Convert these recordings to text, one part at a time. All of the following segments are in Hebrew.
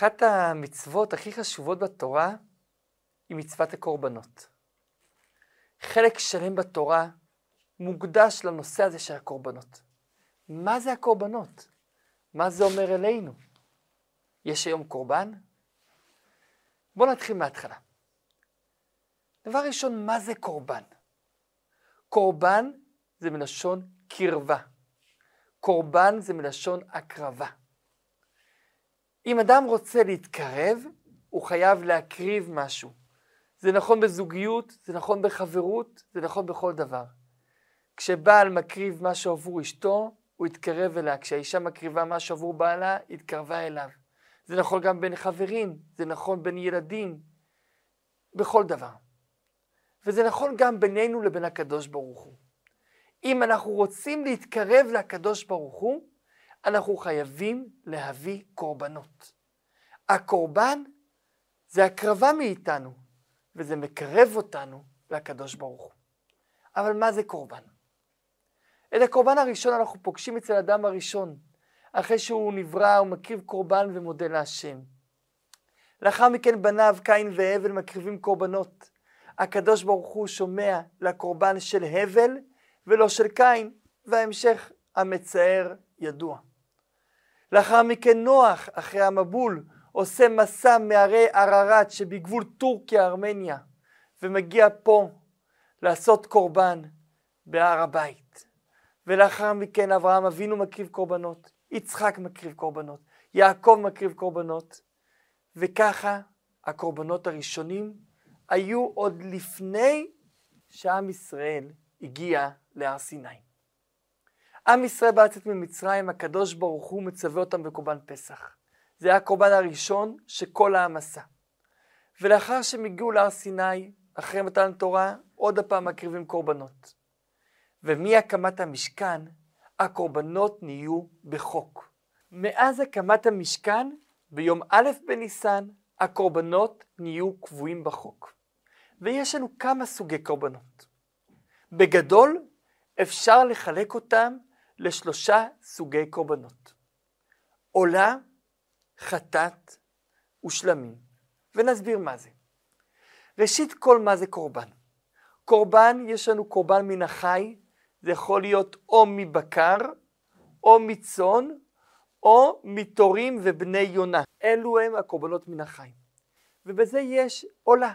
אחת המצוות הכי חשובות בתורה היא מצוות הקורבנות. חלק שלם בתורה מוקדש לנושא הזה של הקורבנות. מה זה הקורבנות? מה זה אומר אלינו? יש היום קורבן? בואו נתחיל מההתחלה. דבר ראשון, מה זה קורבן? קורבן זה מלשון קרבה. קורבן זה מלשון הקרבה. אם אדם רוצה להתקרב, הוא חייב להקריב משהו. זה נכון בזוגיות, זה נכון בחברות, זה נכון בכל דבר. כשבעל מקריב משהו עבור אשתו, הוא יתקרב אליה. כשהאישה מקריבה משהו עבור בעלה, היא התקרבה אליו. זה נכון גם בין חברים, זה נכון בין ילדים, בכל דבר. וזה נכון גם בינינו לבין הקדוש ברוך הוא. אם אנחנו רוצים להתקרב לקדוש ברוך הוא, אנחנו חייבים להביא קורבנות. הקורבן זה הקרבה מאיתנו, וזה מקרב אותנו לקדוש ברוך הוא. אבל מה זה קורבן? את הקורבן הראשון אנחנו פוגשים אצל אדם הראשון, אחרי שהוא נברא, הוא מקריב קורבן ומודה להשם. לאחר מכן בניו קין והבל מקריבים קורבנות. הקדוש ברוך הוא שומע לקורבן של הבל ולא של קין, וההמשך המצער ידוע. לאחר מכן נוח, אחרי המבול, עושה מסע מהרי ערערת שבגבול טורקיה, ארמניה, ומגיע פה לעשות קורבן בהר הבית. ולאחר מכן אברהם אבינו מקריב קורבנות, יצחק מקריב קורבנות, יעקב מקריב קורבנות, וככה הקורבנות הראשונים היו עוד לפני שעם ישראל הגיע להר סיני. עם ישראל בא לצאת ממצרים, הקדוש ברוך הוא מצווה אותם בקורבן פסח. זה היה הקורבן הראשון שכל העם עשה. ולאחר שהם הגיעו להר סיני, אחרי מתן תורה, עוד הפעם מקריבים קורבנות. ומהקמת המשכן, הקורבנות נהיו בחוק. מאז הקמת המשכן, ביום א' בניסן, הקורבנות נהיו קבועים בחוק. ויש לנו כמה סוגי קורבנות. בגדול, אפשר לחלק אותם לשלושה סוגי קורבנות. עולה, חטאת ושלמים. ונסביר מה זה. ראשית כל מה זה קורבן. קורבן, יש לנו קורבן מן החי, זה יכול להיות או מבקר, או מצאן, או מתורים ובני יונה. אלו הם הקורבנות מן החי. ובזה יש עולה.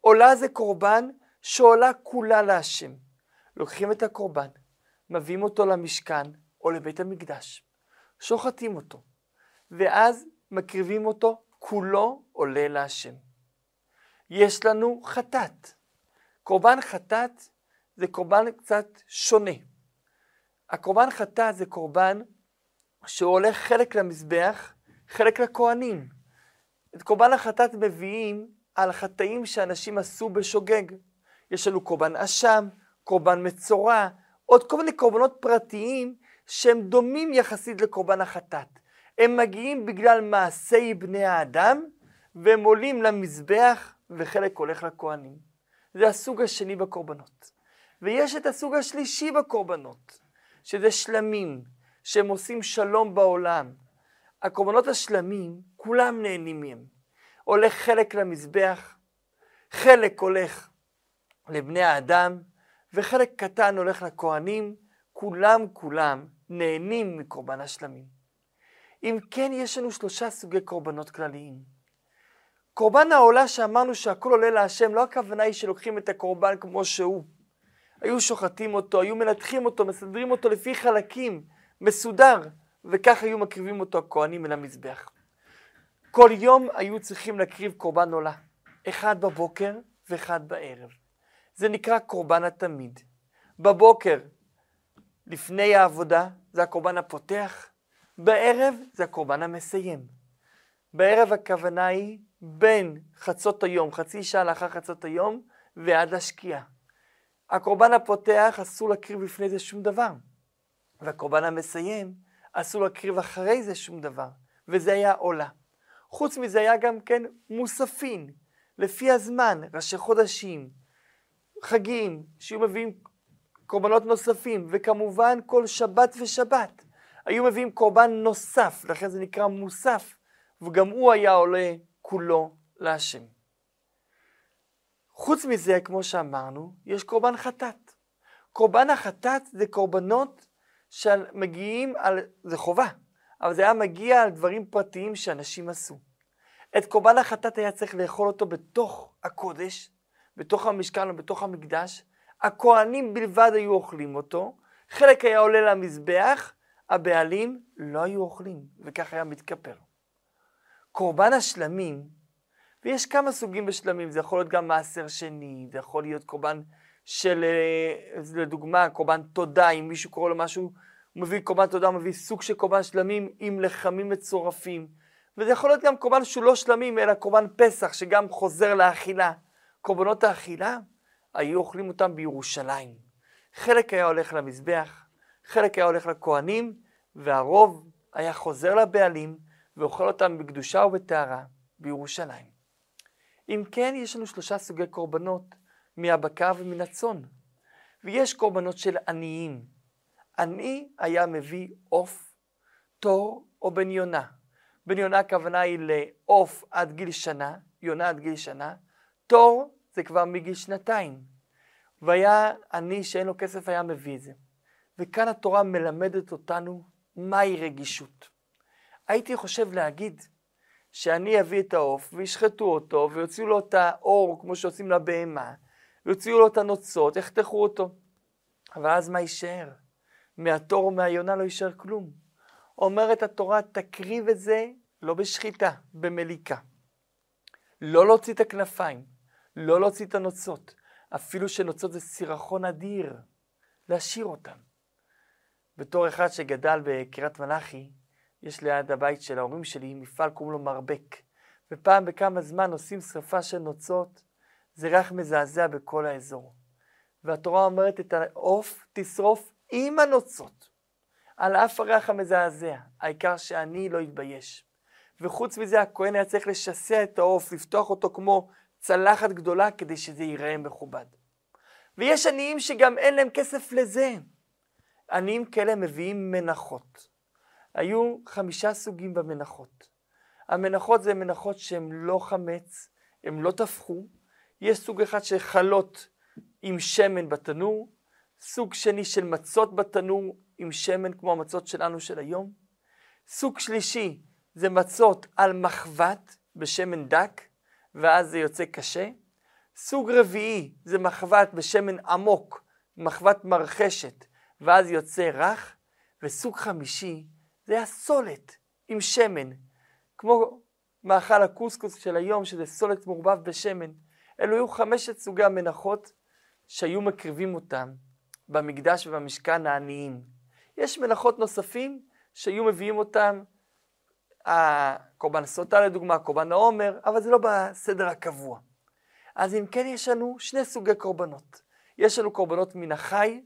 עולה זה קורבן שעולה כולה להשם. לוקחים את הקורבן, מביאים אותו למשכן או לבית המקדש, שוחטים אותו, ואז מקריבים אותו, כולו עולה להשם. יש לנו חטאת. קורבן חטאת זה קורבן קצת שונה. הקורבן חטאת זה קורבן שהוא הולך חלק למזבח, חלק לכהנים. את קורבן החטאת מביאים על חטאים שאנשים עשו בשוגג. יש לנו קורבן אשם, קורבן מצורע, עוד כל מיני קורבנות פרטיים שהם דומים יחסית לקורבן החטאת. הם מגיעים בגלל מעשי בני האדם, והם עולים למזבח, וחלק הולך לכהנים. זה הסוג השני בקורבנות. ויש את הסוג השלישי בקורבנות, שזה שלמים, שהם עושים שלום בעולם. הקורבנות השלמים, כולם נהנים מהם. הולך חלק למזבח, חלק הולך לבני האדם, וחלק קטן הולך לכהנים, כולם כולם נהנים מקורבן השלמים. אם כן, יש לנו שלושה סוגי קורבנות כלליים. קורבן העולה שאמרנו שהכל עולה להשם, לא הכוונה היא שלוקחים את הקורבן כמו שהוא. היו שוחטים אותו, היו מנתחים אותו, מסדרים אותו לפי חלקים, מסודר, וכך היו מקריבים אותו הכהנים אל המזבח. כל יום היו צריכים להקריב קורבן עולה, אחד בבוקר ואחד בערב. זה נקרא קורבן התמיד. בבוקר, לפני העבודה, זה הקורבן הפותח, בערב זה הקורבן המסיים. בערב הכוונה היא בין חצות היום, חצי שעה לאחר חצות היום, ועד השקיעה. הקורבן הפותח אסור להקריב לפני זה שום דבר, והקורבן המסיים אסור להקריב אחרי זה שום דבר, וזה היה עולה. חוץ מזה היה גם כן מוספין, לפי הזמן, ראשי חודשים, חגים, שהיו מביאים קורבנות נוספים, וכמובן כל שבת ושבת היו מביאים קורבן נוסף, לכן זה נקרא מוסף, וגם הוא היה עולה כולו להשם. חוץ מזה, כמו שאמרנו, יש קורבן חטאת. קורבן החטאת זה קורבנות שמגיעים על, זה חובה, אבל זה היה מגיע על דברים פרטיים שאנשים עשו. את קורבן החטאת היה צריך לאכול אותו בתוך הקודש, בתוך המשכן או בתוך המקדש. הכהנים בלבד היו אוכלים אותו, חלק היה עולה למזבח, הבעלים לא היו אוכלים, וכך היה מתכפר. קורבן השלמים, ויש כמה סוגים בשלמים, זה יכול להיות גם מעשר שני, זה יכול להיות קורבן של, אה, לדוגמה, קורבן תודה, אם מישהו קורא לו משהו, הוא מביא קורבן תודה, הוא מביא סוג של קורבן שלמים עם לחמים מצורפים. וזה יכול להיות גם קורבן שהוא לא שלמים, אלא קורבן פסח, שגם חוזר לאכילה. קורבנות האכילה, היו אוכלים אותם בירושלים. חלק היה הולך למזבח, חלק היה הולך לכהנים, והרוב היה חוזר לבעלים ואוכל אותם בקדושה ובטהרה בירושלים. אם כן, יש לנו שלושה סוגי קורבנות, מהבקר ומן הצאן. ויש קורבנות של עניים. עני היה מביא עוף, תור או בן יונה. בן יונה הכוונה היא לעוף עד גיל שנה, יונה עד גיל שנה, תור זה כבר מגיל שנתיים. והיה עני שאין לו כסף היה מביא את זה. וכאן התורה מלמדת אותנו מהי רגישות. הייתי חושב להגיד שאני אביא את העוף וישחטו אותו ויוציאו לו את האור כמו שעושים לבהמה ויוציאו לו את הנוצות, יחתכו אותו. אבל אז מה יישאר? מהתור ומהיונה לא יישאר כלום. אומרת התורה, תקריב את זה לא בשחיטה, במליקה. לא להוציא את הכנפיים, לא להוציא את הנוצות, אפילו שנוצות זה סירחון אדיר, להשאיר אותם. בתור אחד שגדל בקריית מלאכי, יש ליד הבית של ההורים שלי מפעל קוראים לו מרבק, ופעם בכמה זמן עושים שרפה של נוצות, זה ריח מזעזע בכל האזור. והתורה אומרת את העוף תשרוף עם הנוצות, על אף הריח המזעזע, העיקר שאני לא אתבייש. וחוץ מזה הכהן היה צריך לשסע את העוף, לפתוח אותו כמו צלחת גדולה כדי שזה ייראה מכובד. ויש עניים שגם אין להם כסף לזה. עניים כאלה מביאים מנחות. היו חמישה סוגים במנחות. המנחות זה מנחות שהן לא חמץ, הן לא טפחו. יש סוג אחד של חלות עם שמן בתנור, סוג שני של מצות בתנור עם שמן כמו המצות שלנו של היום. סוג שלישי זה מצות על מחבת בשמן דק, ואז זה יוצא קשה. סוג רביעי זה מחבת בשמן עמוק, מחבת מרחשת, ואז יוצא רך. וסוג חמישי זה הסולת עם שמן, כמו מאכל הקוסקוס של היום, שזה סולת מעורבב בשמן. אלו היו חמשת סוגי המנחות שהיו מקריבים אותם במקדש ובמשכן העניים. יש מנחות נוספים שהיו מביאים אותם, הקורבן סוטה לדוגמה, קורבן העומר, אבל זה לא בסדר הקבוע. אז אם כן, יש לנו שני סוגי קורבנות. יש לנו קורבנות מן החי,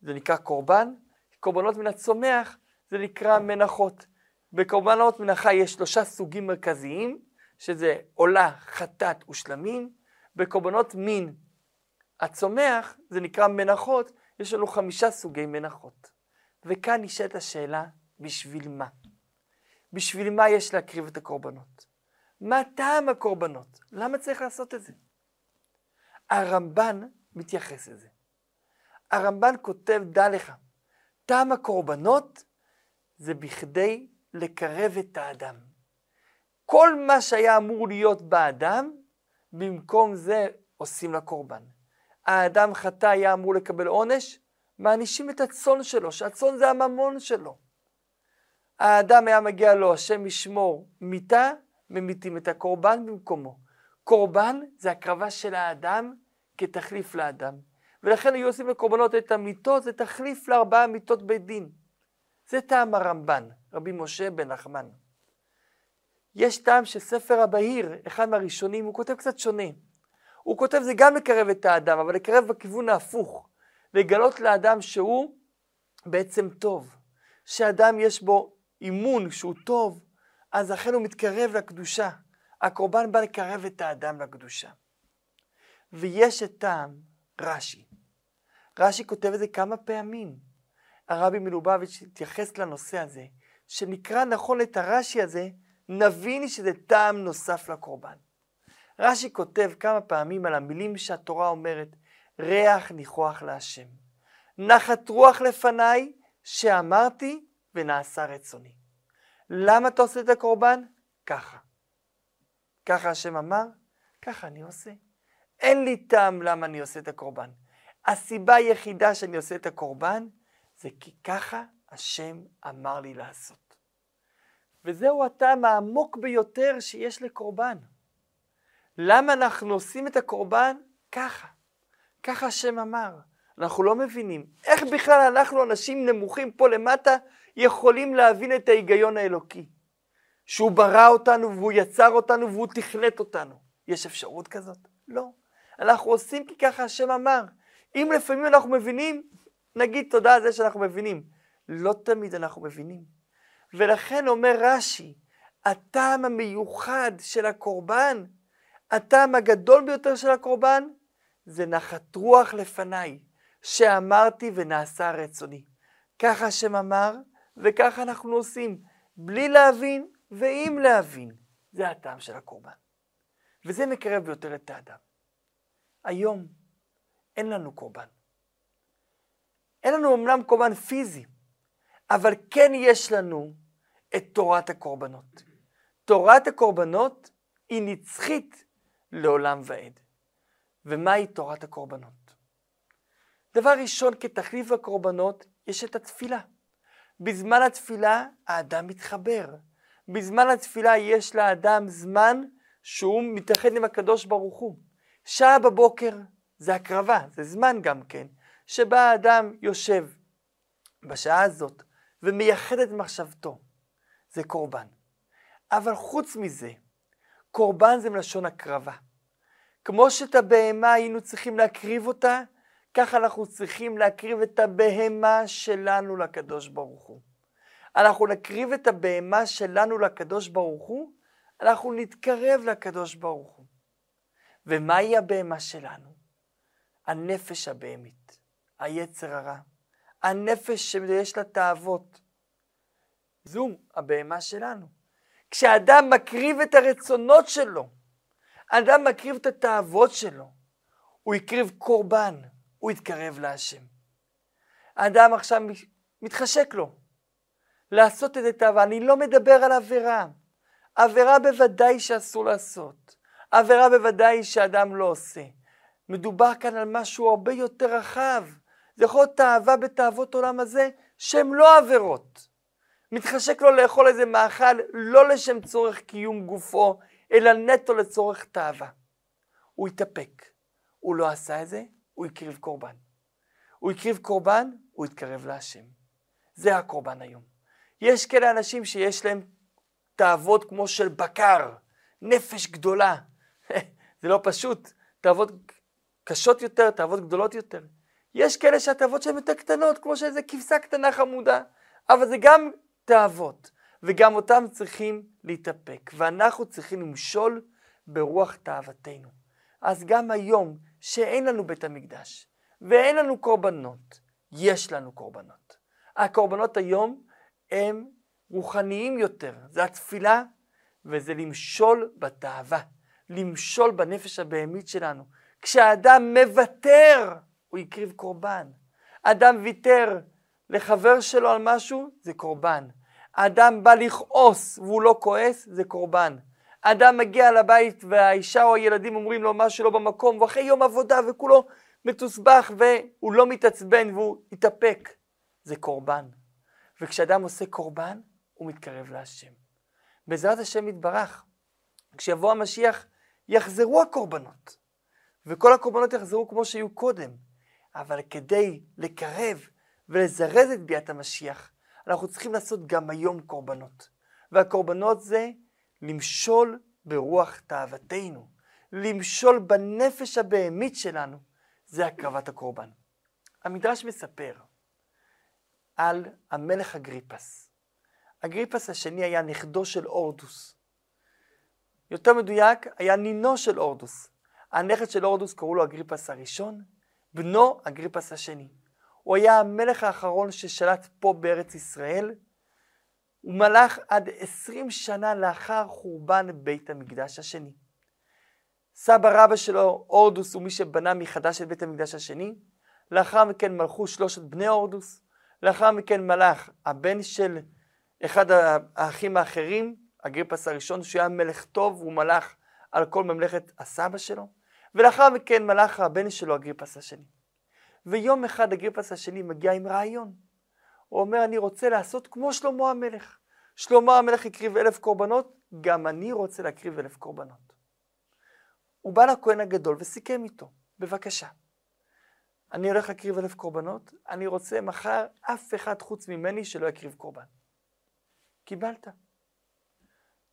זה נקרא קורבן, קורבנות מן הצומח, זה נקרא מנחות. בקורבנות מן החי יש שלושה סוגים מרכזיים, שזה עולה, חטאת ושלמים. בקורבנות מין הצומח, זה נקרא מנחות, יש לנו חמישה סוגי מנחות. וכאן נשאלת השאלה, בשביל מה? בשביל מה יש להקריב את הקורבנות? מה טעם הקורבנות? למה צריך לעשות את זה? הרמב"ן מתייחס לזה. הרמב"ן כותב, דע לך, טעם הקורבנות זה בכדי לקרב את האדם. כל מה שהיה אמור להיות באדם, במקום זה עושים לקורבן. האדם חטא היה אמור לקבל עונש, מענישים את הצאן שלו, שהצאן זה הממון שלו. האדם היה מגיע לו, השם ישמור, מיתה, ממיתים את הקורבן במקומו. קורבן זה הקרבה של האדם כתחליף לאדם. ולכן היו עושים לקורבנות את המיתות, זה תחליף לארבעה מיתות בית דין. זה טעם הרמב"ן, רבי משה בן נחמן. יש טעם שספר הבהיר, אחד מהראשונים, הוא כותב קצת שונה. הוא כותב זה גם לקרב את האדם, אבל לקרב בכיוון ההפוך. לגלות לאדם שהוא בעצם טוב. שאדם יש בו אימון שהוא טוב, אז אכן הוא מתקרב לקדושה. הקורבן בא לקרב את האדם לקדושה. ויש את טעם רש"י. רש"י כותב את זה כמה פעמים. הרבי מלובביץ' התייחס לנושא הזה, שנקרא נכון את הרש"י הזה נבין שזה טעם נוסף לקורבן. רש"י כותב כמה פעמים על המילים שהתורה אומרת, ריח ניחוח להשם. נחת רוח לפניי שאמרתי ונעשה רצוני. למה אתה עושה את הקורבן? ככה. ככה השם אמר, ככה אני עושה. אין לי טעם למה אני עושה את הקורבן. הסיבה היחידה שאני עושה את הקורבן זה כי ככה השם אמר לי לעשות. וזהו הטעם העמוק ביותר שיש לקורבן. למה אנחנו עושים את הקורבן? ככה. ככה השם אמר. אנחנו לא מבינים. איך בכלל אנחנו, אנשים נמוכים פה למטה, יכולים להבין את ההיגיון האלוקי? שהוא ברא אותנו והוא יצר אותנו והוא תכנת אותנו. יש אפשרות כזאת? לא. אנחנו עושים כי ככה השם אמר. אם לפעמים אנחנו מבינים, נגיד תודה על זה שאנחנו מבינים. לא תמיד אנחנו מבינים. ולכן אומר רש"י, הטעם המיוחד של הקורבן, הטעם הגדול ביותר של הקורבן, זה נחת רוח לפניי, שאמרתי ונעשה רצוני. ככה השם אמר, וככה אנחנו עושים, בלי להבין ועם להבין. זה הטעם של הקורבן. וזה מקרב ביותר את האדם. היום אין לנו קורבן. אין לנו אמנם קורבן פיזי, אבל כן יש לנו את תורת הקורבנות. תורת הקורבנות היא נצחית לעולם ועד. ומהי תורת הקורבנות? דבר ראשון, כתחליף לקורבנות, יש את התפילה. בזמן התפילה האדם מתחבר. בזמן התפילה יש לאדם זמן שהוא מתאחד עם הקדוש ברוך הוא. שעה בבוקר זה הקרבה, זה זמן גם כן, שבה האדם יושב בשעה הזאת ומייחד את מחשבתו. זה קורבן. אבל חוץ מזה, קורבן זה מלשון הקרבה. כמו שאת הבהמה היינו צריכים להקריב אותה, ככה אנחנו צריכים להקריב את הבהמה שלנו לקדוש ברוך הוא. אנחנו נקריב את הבהמה שלנו לקדוש ברוך הוא, אנחנו נתקרב לקדוש ברוך הוא. ומהי הבהמה שלנו? הנפש הבהמית, היצר הרע, הנפש שיש לה תאוות. זו הבהמה שלנו. כשאדם מקריב את הרצונות שלו, אדם מקריב את התאוות שלו, הוא הקריב קורבן, הוא יתקרב להשם. האדם עכשיו מתחשק לו לעשות את התאווה. אני לא מדבר על עבירה. עבירה בוודאי שאסור לעשות. עבירה בוודאי שאדם לא עושה. מדובר כאן על משהו הרבה יותר רחב. זה יכול להיות תאווה בתאוות עולם הזה שהן לא עבירות. מתחשק לו לאכול איזה מאכל לא לשם צורך קיום גופו, אלא נטו לצורך תאווה. הוא התאפק. הוא לא עשה את זה, הוא הקריב קורבן. הוא הקריב קורבן, הוא התקרב להשם. זה הקורבן היום. יש כאלה אנשים שיש להם תאוות כמו של בקר, נפש גדולה. זה לא פשוט, תאוות קשות יותר, תאוות גדולות יותר. יש כאלה שהתאוות שלהם יותר קטנות, כמו שאיזה כבשה קטנה חמודה, אבל זה גם תאוות, וגם אותם צריכים להתאפק, ואנחנו צריכים למשול ברוח תאוותנו. אז גם היום, שאין לנו בית המקדש, ואין לנו קורבנות, יש לנו קורבנות. הקורבנות היום הם רוחניים יותר, זה התפילה וזה למשול בתאווה, למשול בנפש הבהמית שלנו. כשאדם מוותר, הוא הקריב קורבן. אדם ויתר לחבר שלו על משהו, זה קורבן. האדם בא לכעוס והוא לא כועס, זה קורבן. אדם מגיע לבית והאישה או הילדים אומרים לו משהו לא במקום, ואחרי יום עבודה וכולו מתוסבך והוא לא מתעצבן והוא התאפק, זה קורבן. וכשאדם עושה קורבן, הוא מתקרב להשם. בעזרת השם יתברך, כשיבוא המשיח, יחזרו הקורבנות, וכל הקורבנות יחזרו כמו שהיו קודם, אבל כדי לקרב ולזרז את ביאת המשיח, אנחנו צריכים לעשות גם היום קורבנות. והקורבנות זה למשול ברוח תאוותנו, למשול בנפש הבהמית שלנו, זה הקרבת הקורבן. המדרש מספר על המלך אגריפס. אגריפס השני היה נכדו של אורדוס. יותר מדויק, היה נינו של אורדוס. הנכד של אורדוס קראו לו אגריפס הראשון, בנו אגריפס השני. הוא היה המלך האחרון ששלט פה בארץ ישראל, הוא מלך עד עשרים שנה לאחר חורבן בית המקדש השני. סבא רבא שלו, הורדוס, הוא מי שבנה מחדש את בית המקדש השני. לאחר מכן מלכו שלושת בני הורדוס. לאחר מכן מלך הבן של אחד האחים האחרים, אגריפס הראשון, שהוא היה מלך טוב, הוא מלך על כל ממלכת הסבא שלו. ולאחר מכן מלך הבן שלו, אגריפס השני. ויום אחד אגריפס השני מגיע עם רעיון. הוא אומר, אני רוצה לעשות כמו שלמה המלך. שלמה המלך הקריב אלף קורבנות, גם אני רוצה להקריב אלף קורבנות. הוא בא לכהן הגדול וסיכם איתו, בבקשה. אני הולך להקריב אלף קורבנות, אני רוצה מחר אף אחד חוץ ממני שלא יקריב קורבן. קיבלת.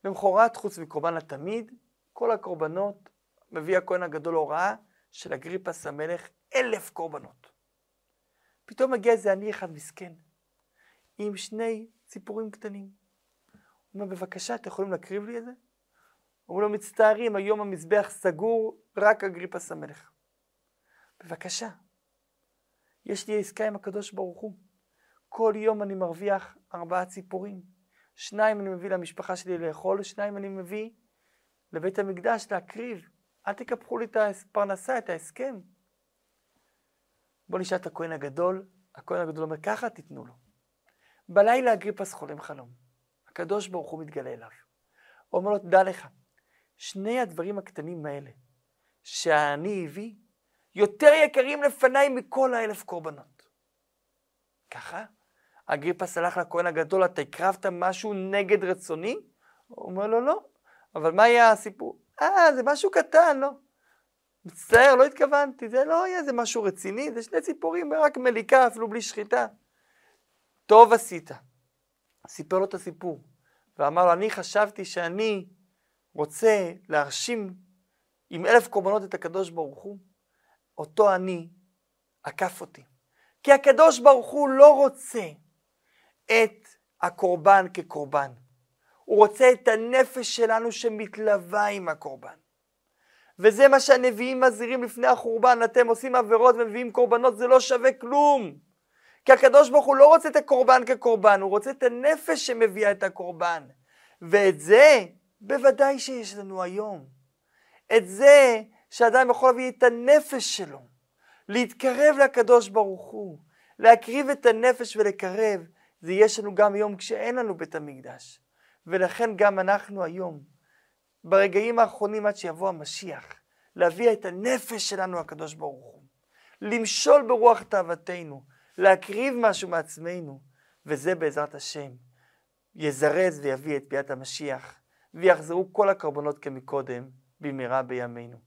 למחרת, חוץ מקורבן התמיד, כל הקורבנות, מביא הכהן הגדול הוראה של אגריפס המלך אלף קורבנות. פתאום מגיע איזה עני אחד מסכן, עם שני ציפורים קטנים. הוא אומר, בבקשה, אתם יכולים להקריב לי את זה? אומרים לו, מצטערים, היום המזבח סגור, רק אגריפס המלך. בבקשה, יש לי עסקה עם הקדוש ברוך הוא. כל יום אני מרוויח ארבעה ציפורים. שניים אני מביא למשפחה שלי לאכול, שניים אני מביא לבית המקדש להקריב. אל תקפחו לי את הפרנסה, את ההסכם. בוא נשאל את הכהן הגדול, הכהן הגדול אומר, ככה תיתנו לו. בלילה אגריפס חולם חלום. הקדוש ברוך הוא מתגלה אליו. הוא אומר לו, דע לך, שני הדברים הקטנים האלה שאני הביא, יותר יקרים לפניי מכל האלף קורבנות. ככה? אגריפס הלך לכהן הגדול, אתה הקרבת משהו נגד רצוני? הוא אומר לו, לא. אבל מה היה הסיפור? אה, זה משהו קטן, לא. מצטער, לא התכוונתי, זה לא היה זה משהו רציני, זה שני ציפורים, רק מליקה, אפילו בלי שחיטה. טוב עשית. סיפר לו את הסיפור, ואמר לו, אני חשבתי שאני רוצה להרשים עם אלף קורבנות את הקדוש ברוך הוא, אותו אני עקף אותי. כי הקדוש ברוך הוא לא רוצה את הקורבן כקורבן. הוא רוצה את הנפש שלנו שמתלווה עם הקורבן. וזה מה שהנביאים מזהירים לפני החורבן, אתם עושים עבירות ומביאים קורבנות, זה לא שווה כלום. כי הקדוש ברוך הוא לא רוצה את הקורבן כקורבן, הוא רוצה את הנפש שמביאה את הקורבן. ואת זה בוודאי שיש לנו היום. את זה שאדם יכול להביא את הנפש שלו, להתקרב לקדוש ברוך הוא, להקריב את הנפש ולקרב, זה יש לנו גם היום כשאין לנו בית המקדש. ולכן גם אנחנו היום, ברגעים האחרונים עד שיבוא המשיח, להביא את הנפש שלנו הקדוש ברוך הוא, למשול ברוח תאוותנו, להקריב משהו מעצמנו, וזה בעזרת השם יזרז ויביא את ביאת המשיח, ויחזרו כל הקרבנות כמקודם, במהרה בימינו.